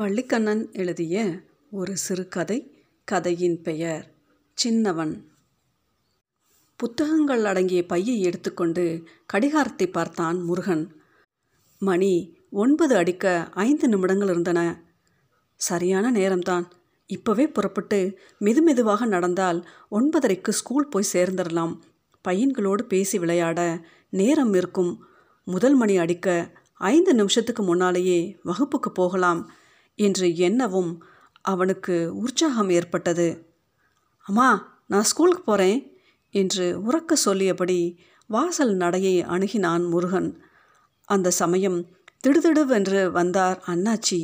வள்ளிக்கண்ணன் எழுதிய ஒரு சிறுகதை கதையின் பெயர் சின்னவன் புத்தகங்கள் அடங்கிய பையை எடுத்துக்கொண்டு கடிகாரத்தை பார்த்தான் முருகன். மணி ஒன்பது அடிக்க ஐந்து நிமிடங்கள் இருந்தன. சரியான நேரம்தான். இப்போவே புறப்பட்டு மெதுமெதுவாக நடந்தால் ஒன்பதரைக்கு ஸ்கூல் போய் சேர்ந்துடலாம். பையன்களோடு பேசி விளையாட நேரம் இருக்கும். முதல் மணி அடிக்க ஐந்து நிமிஷத்துக்கு முன்னாலேயே வகுப்புக்கு போகலாம். என்று எண்ணவும் அவனுக்கு உற்சாகம் ஏற்பட்டது. அம்மா நான் ஸ்கூலுக்கு போகிறேன் என்று உறக்க சொல்லியபடி வாசல் நடையை அணுகினான் முருகன். அந்த சமயம் திடுதிடுவென்று வந்தார் அண்ணாச்சி.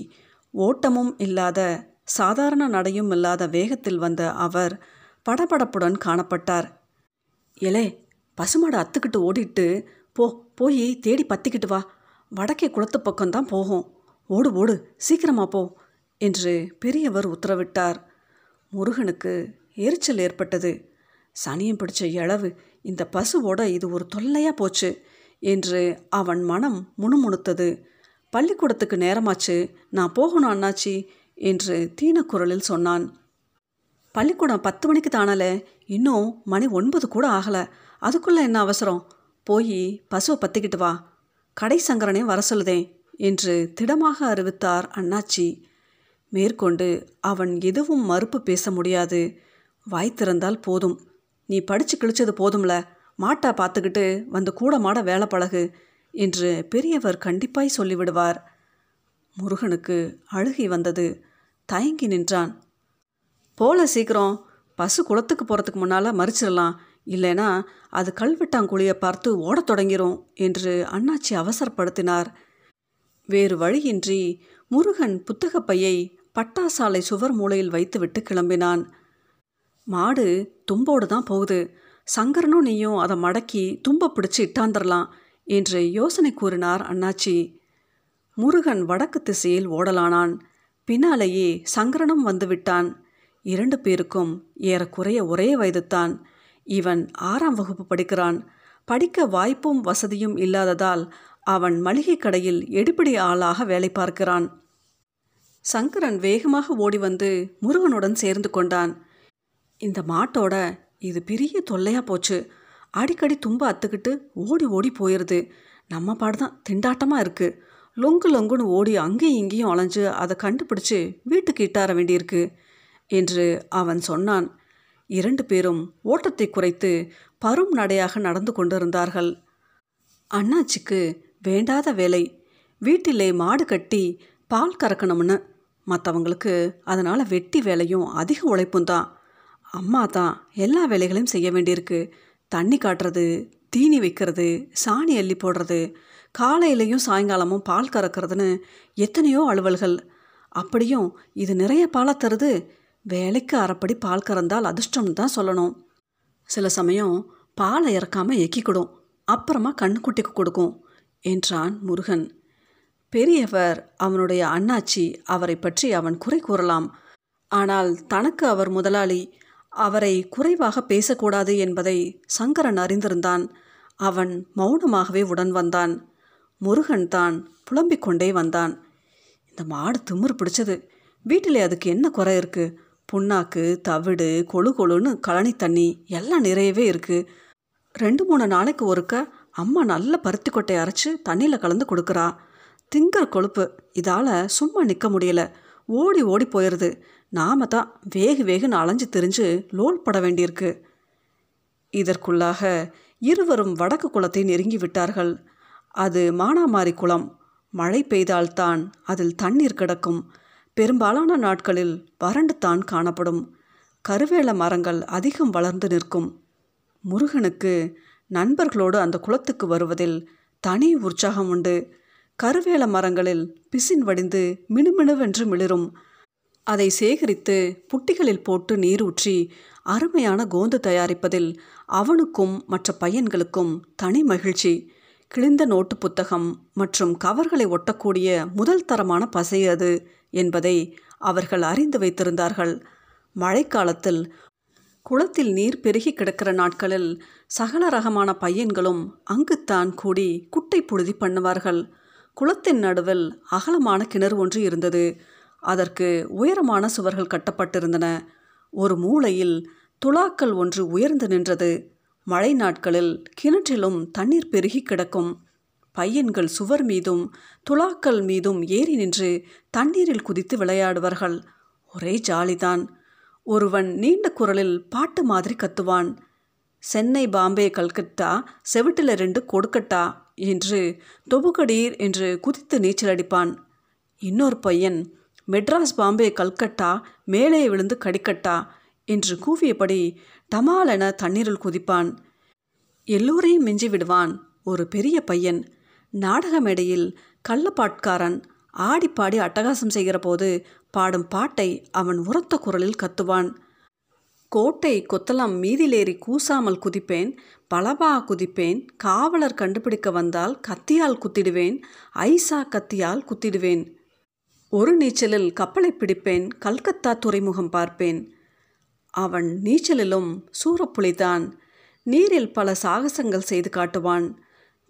ஓட்டமும் இல்லாத சாதாரண நடையும் இல்லாத வேகத்தில் வந்த அவர் படபடப்புடன் காணப்பட்டார். எலே பசுமாடு அத்துக்கிட்டு ஓடிட்டு போ போய் தேடி பத்திக்கிட்டு வா. வடக்கே குளத்து பக்கம்தான் போகும். ஓடு ஓடு சீக்கிரமா போ என்று பெரியவர் உத்தரவிட்டார். முருகனுக்கு எரிச்சல் ஏற்பட்டது. சனியம் பிடிச்ச இளவு இந்த பசுவோட இது ஒரு தொல்லையா போச்சு என்று அவன் மனம் முணுமுணுத்தது. பள்ளிக்கூடத்துக்கு நேரமாச்சு நான் போகணும் அண்ணாச்சி என்று தீனக்குரலில் சொன்னான். பள்ளிக்கூடம் பத்து மணிக்கு தானல இன்னும் மணி ஒன்பது கூட ஆகலை அதுக்குள்ளே என்ன அவசரம்? போய் பசுவை பற்றிக்கிட்டு வா. கடை சங்கரனே வர சொல்லுதேன். என்று திடமாக அறிவித்தார் அண்ணாச்சி. மேற்கொண்டு அவன் எதுவும் மறுப்பு பேச முடியாது. வாய் திறந்தால் போதும். நீ படித்து கிழிச்சது போதும்ல. மாட்டா பார்த்துக்கிட்டு வந்து கூட மாட வேலை பழகு என்று பெரியவர் கண்டிப்பாய் சொல்லிவிடுவார். முருகனுக்கு அழுகி வந்தது. தயங்கி நின்றான். போல சீக்கிரம். பசு குளத்துக்கு போகிறதுக்கு முன்னால் மறிச்சிடலாம். இல்லைனா அது கல்வெட்டாங்குழியை பார்த்து ஓடத் தொடங்கிரும் என்று அண்ணாச்சி அவசரப்படுத்தினார். வேறு வழியின்றி முருகன் புத்தகப்பையை பட்டாசாலை சுவர் மூலையில் வைத்துவிட்டு கிளம்பினான். மாடு தும்போடு தான் போகுது. சங்கரனும் நீயும் அதை மடக்கி தும்ப பிடிச்சி இட்டாந்துடலாம் என்று யோசனை கூறினார் அண்ணாச்சி. முருகன் வடக்கு திசையில் ஓடலானான். பின்னாலேயே சங்கரனும் வந்துவிட்டான் இரண்டு பேருக்கும் ஏறக்குறைய ஒரே வயதுத்தான் இவன் ஆறாம் வகுப்பு படிக்கிறான். படிக்க வாய்ப்பும் வசதியும் இல்லாததால் அவன் மளிகை கடையில் எடுபிடி ஆளாக வேலை பார்க்கிறான். சங்கரன் வேகமாக ஓடி வந்து முருகனுடன் சேர்ந்து கொண்டான். இந்த மாட்டோட இது பெரிய தொல்லையாக போச்சு. அடிக்கடி தும்ப அத்துக்கிட்டு ஓடி ஓடி போயிடுது நம்ம பாடு தான் திண்டாட்டமாக இருக்குது லொங்கு லொங்குன்னு ஓடி அங்கேயும் இங்கேயும் அலைஞ்சு அதை கண்டுபிடிச்சு வீட்டுக்கு இட்டார வேண்டியிருக்கு என்று அவன் சொன்னான். இரண்டு பேரும் ஓட்டத்தை குறைத்து பரும் நடையாக நடந்து கொண்டிருந்தார்கள். அண்ணாச்சிக்கு வேண்டாத வேலை. வீட்டிலே மாடு கட்டி பால் கறக்கணும்னு. மற்றவங்களுக்கு அதனால் வெட்டி வேலையும் அதிக உழைப்பும் தான். அம்மா தான் எல்லா வேலைகளையும் செய்ய வேண்டியிருக்கு. தண்ணி காட்டுறது தீனி வைக்கிறது சாணி அள்ளி போடுறது காலையிலையும் சாயங்காலமும் பால் கறக்கிறதுன்னு எத்தனையோ அலுவல்கள். அப்படியும் இது நிறைய பாலை தருது. வேலைக்கு அரைப்படி பால் கறந்தால் அதிர்ஷ்டம்னு தான் சொல்லணும். சில சமயம் பாலை இறக்காமல் எக்கிக்கிடும் அப்புறமா கண்ணுக்குட்டிக்கு கொடுக்கும். என்றான் முருகன். பெரியவர் அவனுடைய அண்ணாச்சி அவரை பற்றி அவன் குறை கூறலாம். ஆனால் தனக்கு அவர் முதலாளி அவரை குறைவாக பேசக்கூடாது என்பதை சங்கரன் அறிந்திருந்தான். அவன் மௌனமாகவே உடன் வந்தான். முருகன் தான் புலம்பிக் கொண்டே வந்தான். இந்த மாடு திமிர் பிடிச்சது. வீட்டிலே அதுக்கு என்ன குறை இருக்குது புண்ணாக்கு தவிடு கொழு கொழுன்னு கழனி தண்ணி எல்லாம் நிறையவே இருக்குது ரெண்டு மூணு நாளைக்கு ஒருக்க அம்மா நல்ல பருத்தி கொட்டையை அரைச்சி தண்ணியில் கலந்து கொடுக்குறா. திங்கிற கொழுப்பு. இதால் சும்மா நிற்க முடியல. ஓடி ஓடி போயிடுது நாம தான் வேகு வேகுன்னு அலைஞ்சு திரிஞ்சு லோல் பட வேண்டியிருக்கு. இதற்குள்ளாக இருவரும் வடக்கு குளத்தை நெருங்கி விட்டார்கள். அது மானாமாரி குளம். மழை பெய்தால்தான் அதில் தண்ணீர் கிடக்கும். பெரும்பாலான நாட்களில் வறண்டு தான் காணப்படும். கருவேல மரங்கள் அதிகம் வளர்ந்து நிற்கும். முருகனுக்கு நண்பர்களோடு அந்த குளத்துக்கு வருவதில் தனி உற்சாகம் உண்டு. கருவேல மரங்களில் பிசின் வடிந்து மினுமினுவென்று மிளிரும். அதை சேகரித்து புட்டிகளில் போட்டு நீரூற்றி அருமையான கோந்து தயாரிப்பதில் அவனுக்கும் மற்ற பையன்களுக்கும் தனி மகிழ்ச்சி. கிழிந்த நோட்டு புத்தகம் மற்றும் கவர்களை ஒட்டக்கூடிய முதல் தரமான பசை அது என்பதை அவர்கள் அறிந்து வைத்திருந்தார்கள். மழைக்காலத்தில் குளத்தில் நீர் பெருகி கிடக்கிற நாட்களில் சகல ரகமான பையன்களும் அங்குத்தான் கூடி குட்டை புழுதி பண்ணுவார்கள். குளத்தின் நடுவில் அகலமான கிணறு ஒன்று இருந்தது. அதற்கு உயரமான சுவர்கள் கட்டப்பட்டிருந்தன. ஒரு மூலையில் துலாக்கள் ஒன்று உயர்ந்து நின்றது. மழை நாட்களில் கிணற்றிலும் தண்ணீர் பெருகி கிடக்கும். பையன்கள் சுவர் மீதும் துலாக்கள் மீதும் ஏறி நின்று தண்ணீரில் குதித்து விளையாடுவார்கள். ஒரே ஜாலிதான். ஒருவன் நீண்ட குரலில் பாட்டு மாதிரி கத்துவான். சென்னை பாம்பே கல்கத்தா செவிட்டில் ரெண்டு கொடுக்கட்டா என்று தொபுகடீர் என்று குதித்து நீச்சல் அடிப்பான். இன்னொரு பையன் மெட்ராஸ் பாம்பே கல்கட்டா மேலே விழுந்து கடிக்கட்டா என்று கூவியபடி டமாலென தண்ணீரில் குதிப்பான். எல்லோரையும் மிஞ்சி விடுவான் ஒரு பெரிய பையன். நாடக மேடையில் கள்ளப்பாட்காரன் ஆடிப்பாடி அட்டகாசம் செய்கிற போது பாடும் பாட்டை அவன் உரத்த குரலில் கத்துவான். கோட்டை கொத்தலாம் மீதிலேறி கூசாமல் குதிப்பேன். பலபா குதிப்பேன். காவலர் கண்டுபிடிக்க வந்தால் கத்தியால் குத்திடுவேன். ஐசா கத்தியால் குத்திடுவேன். ஒரு நீச்சலில் கப்பலை பிடிப்பேன். கல்கத்தா துறைமுகம் பார்ப்பேன். அவன் நீச்சலிலும் சூறப்புலிதான் நீரில் பல சாகசங்கள் செய்து காட்டுவான்.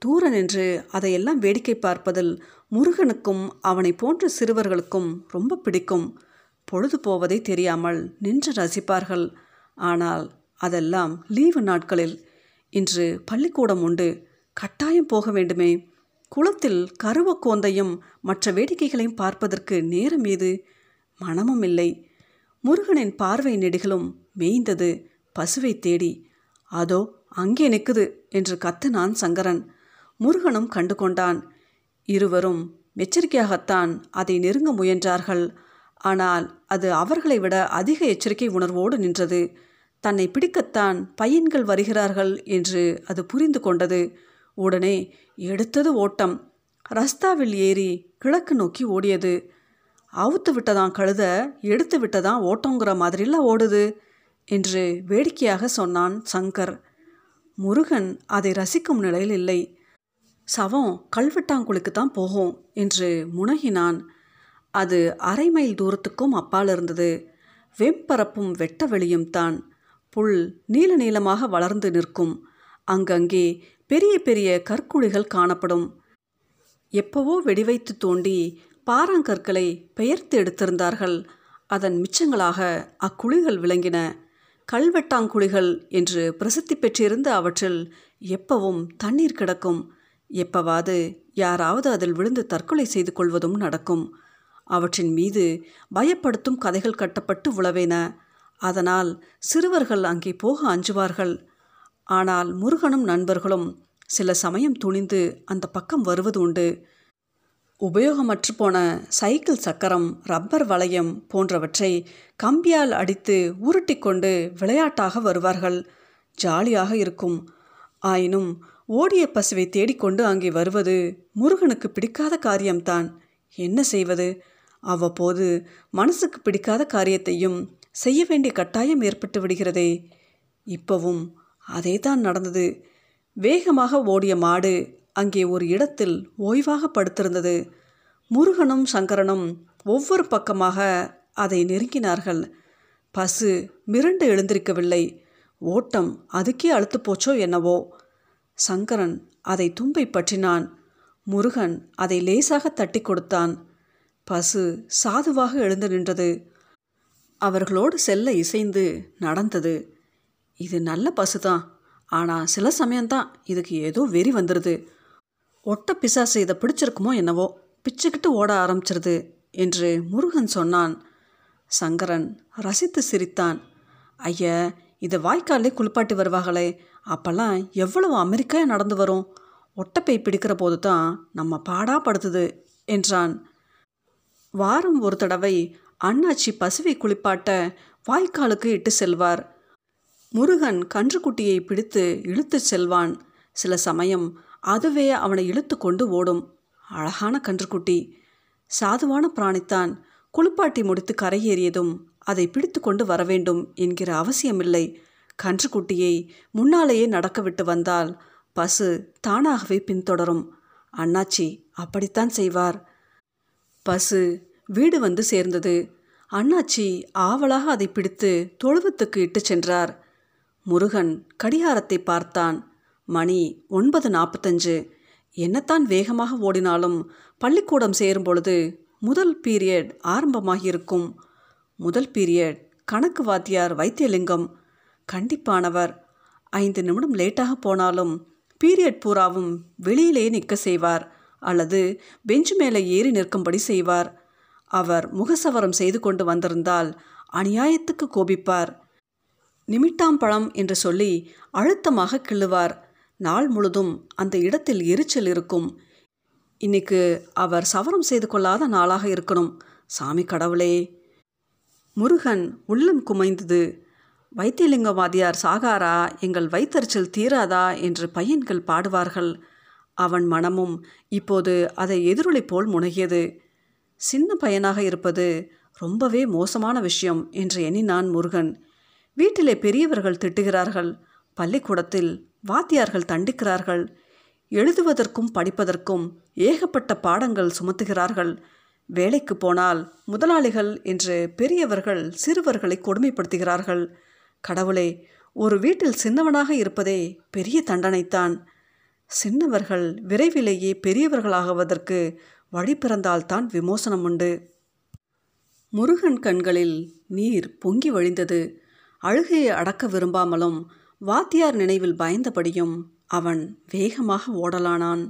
தூர நின்று அதையெல்லாம் வேடிக்கை பார்ப்பதில் முருகனுக்கும் அவனை போன்ற சிறுவர்களுக்கும் ரொம்ப பிடிக்கும். பொழுது போவதை தெரியாமல் நின்று ரசிப்பார்கள். ஆனால் அதெல்லாம் லீவு நாட்களில். இன்று பள்ளிக்கூடம் உண்டு. கட்டாயம் போக வேண்டுமே. குளத்தில் கருவக்கோந்தையும் மற்ற வேடிக்கைகளையும் பார்ப்பதற்கு நேரம் ஏது? மனமும் இல்லை. முருகனின் பார்வை நெடிகளும் மேய்ந்தது பசுவை தேடி. அதோ அங்கே நிற்குது என்று கத்தினான் சங்கரன். முருகனும் கண்டு கொண்டான் இருவரும் எச்சரிக்கையாகத்தான் அதை நெருங்க முயன்றார்கள். ஆனால் அது அவர்களை விட அதிக எச்சரிக்கை உணர்வோடு நின்றது. தன்னை பிடிக்கத்தான் பையன்கள் வருகிறார்கள் என்று அது புரிந்து கொண்டது. உடனே எடுத்தது ஓட்டம். ரஸ்தாவில் ஏறி கிழக்கு நோக்கி ஓடியது. அவுத்து விட்டதான் கழுத எடுத்து விட்டதான் ஓட்டங்கிற மாதிரிலாம் ஓடுது என்று வேடிக்கையாக சொன்னான் சங்கர். முருகன் அதை ரசிக்கும் நிலையில் இல்லை. சவம் கல்வெட்டாங்குழுக்கு தான் போகும் என்று முனகினான். அது அரை மைல் தூரத்துக்கும் அப்பால் இருந்தது. வெம்பரப்பும் வெட்ட வெளியும் தான். புல் நீல நீளமாக வளர்ந்து நிற்கும். அங்கங்கே பெரிய பெரிய கற்குழிகள் காணப்படும். எப்பவோ வெடிவைத்து தோண்டி பாறாங்கற்களை பெயர்த்து எடுத்திருந்தார்கள். அதன் மிச்சங்களாக அக்குழிகள் விளங்கின. கல்வெட்டாங்குழிகள் என்று பிரசித்தி பெற்றிருந்த அவற்றில் எப்பவும் தண்ணீர் கிடக்கும். எப்பவாது யாராவது அதில் விழுந்து தற்கொலை செய்து கொள்வதும் நடக்கும். அவற்றின் மீது பயப்படுத்தும் கதைகள் கட்டப்பட்டு உழவேன. அதனால் சிறுவர்கள் அங்கே போக அஞ்சுவார்கள். ஆனால் முருகனும் நண்பர்களும் சில சமயம் துணிந்து அந்த பக்கம் வருவது உண்டு. உபயோகமற்று போன சைக்கிள் சக்கரம் ரப்பர் வளையம் போன்றவற்றை கம்பியால் அடித்து உருட்டி கொண்டு விளையாட்டாக வருவார்கள். ஜாலியாக இருக்கும். ஆயினும் ஓடிய பசுவை தேடிக்கொண்டு அங்கே வருவது முருகனுக்கு பிடிக்காத காரியம்தான். என்ன செய்வது? அவ்வப்போது மனசுக்கு பிடிக்காத காரியத்தையும் செய்ய வேண்டிய கட்டாயம் ஏற்பட்டு விடுகிறதே. இப்பவும் அதே தான் நடந்தது. வேகமாக ஓடிய மாடு அங்கே ஒரு இடத்தில் ஓய்வாக படுத்திருந்தது. முருகனும் சங்கரனும் ஒவ்வொரு பக்கமாக அதை நெருங்கினார்கள். பசு மிரண்டு எழுந்திருக்கவில்லை. ஓட்டம் அதுக்கே அழுத்து போச்சோ என்னவோ. சங்கரன் அதை தும்பை பற்றினான். முருகன் அதை லேசாக தட்டி கொடுத்தான். பசு சாதுவாக எழுந்து நின்றது. அவர்களோடு செல்ல இசைந்து நடந்தது. இது நல்ல பசுதான். ஆனால் சில சமயம்தான் இதுக்கு ஏதோ வெறி வந்துடுது ஒட்ட பிசாசு இதை பிடிச்சிருக்குமோ என்னவோ பிச்சுக்கிட்டு ஓட ஆரம்பிச்சிருது என்று முருகன் சொன்னான். சங்கரன் ரசித்து சிரித்தான். ஐய இதை வாய்க்காலே குளிப்பாட்டி வருவாங்களே அப்போல்லாம் எவ்வளவு அமெரிக்கா நடந்து வரும்? ஒட்டப்பை பிடிக்கிற போது தான் நம்ம பாடா படுத்துது என்றான். வாரம் ஒரு தடவை அண்ணாச்சி பசுவை குளிப்பாட்ட வாய்க்காலுக்கு இட்டு செல்வார். முருகன் கன்றுக்குட்டியை பிடித்து இழுத்து செல்வான். சில சமயம் அதுவே அவனை இழுத்து கொண்டு ஓடும். அழகான கன்றுக்குட்டி. சாதுவான பிராணித்தான். குளிப்பாட்டி முடித்து கரையேறியதும் அதை பிடித்து கொண்டு வர வேண்டும் என்கிற அவசியமில்லை. கன்றுக்குட்டியை முன்னாலேயே நடக்க விட்டு வந்தால் பசு தானாகவே பின்தொடரும். அண்ணாச்சி அப்படித்தான் செய்வார். பசு வீடு வந்து சேர்ந்தது. அண்ணாச்சி ஆவலாக அதை பிடித்து தொழுவத்துக்கு இட்டு சென்றார். முருகன் கடிகாரத்தை பார்த்தான். மணி ஒன்பது நாற்பத்தஞ்சு. என்னத்தான் வேகமாக ஓடினாலும் பள்ளிக்கூடம் சேரும் பொழுது முதல் பீரியட் ஆரம்பமாகியிருக்கும். முதல் பீரியட் கணக்கு வாத்தியார் வைத்தியலிங்கம். கண்டிப்பானவர். ஐந்து நிமிடம் லேட்டாக போனாலும் பீரியட் பூராவும் வெளியிலேயே நிற்க செய்வார் அல்லது பெஞ்சு மேலே ஏறி நிற்கும்படி செய்வார். அவர் முகசவரம் செய்து கொண்டு வந்திருந்தால் அநியாயத்துக்கு கோபிப்பார். நிமிட்டாம்பழம் என்று சொல்லி அழுத்தமாக கிள்ளுவார். நாள் முழுதும் அந்த இடத்தில் எரிச்சல் இருக்கும். இன்னைக்கு அவர் சவரம் செய்து கொள்ளாத நாளாக இருக்கணும். சாமி கடவுளே. முருகன் உள்ளம் குமைந்தது. வைத்தியலிங்க வாதியார் சாகாரா எங்கள் வைத்தறிச்சல் தீராதா என்று பையன்கள் பாடுவார்கள். அவன் மனமும் இப்போது அதை எதிரொலி போல் முனகியது. சின்ன பையனாக இருப்பது ரொம்பவே மோசமான விஷயம் என்று எண்ணினான் முருகன். வீட்டிலே பெரியவர்கள் திட்டுகிறார்கள். பள்ளிக்கூடத்தில் வாத்தியார்கள் தண்டிக்கிறார்கள். எழுதுவதற்கும் படிப்பதற்கும் ஏகப்பட்ட பாடங்கள் சுமத்துகிறார்கள். வேலைக்கு போனால் முதலாளிகள் என்று பெரியவர்கள் சிறுவர்களை கொடுமைப்படுத்துகிறார்கள். கடவுளே ஒரு வீட்டில் சின்னவனாக இருப்பதே பெரிய தண்டனைத்தான். சின்னவர்கள் விரைவிலேயே பெரியவர்களாகுவதற்கு வழி பிறந்தால்தான் விமோசனம் உண்டு. முருகன் கண்களில் நீர் பொங்கி வழிந்தது. அழுகையை அடக்க விரும்பாமலும் வாத்தியார் நினைவில் பயந்தபடியும் அவன் வேகமாக ஓடலானான்.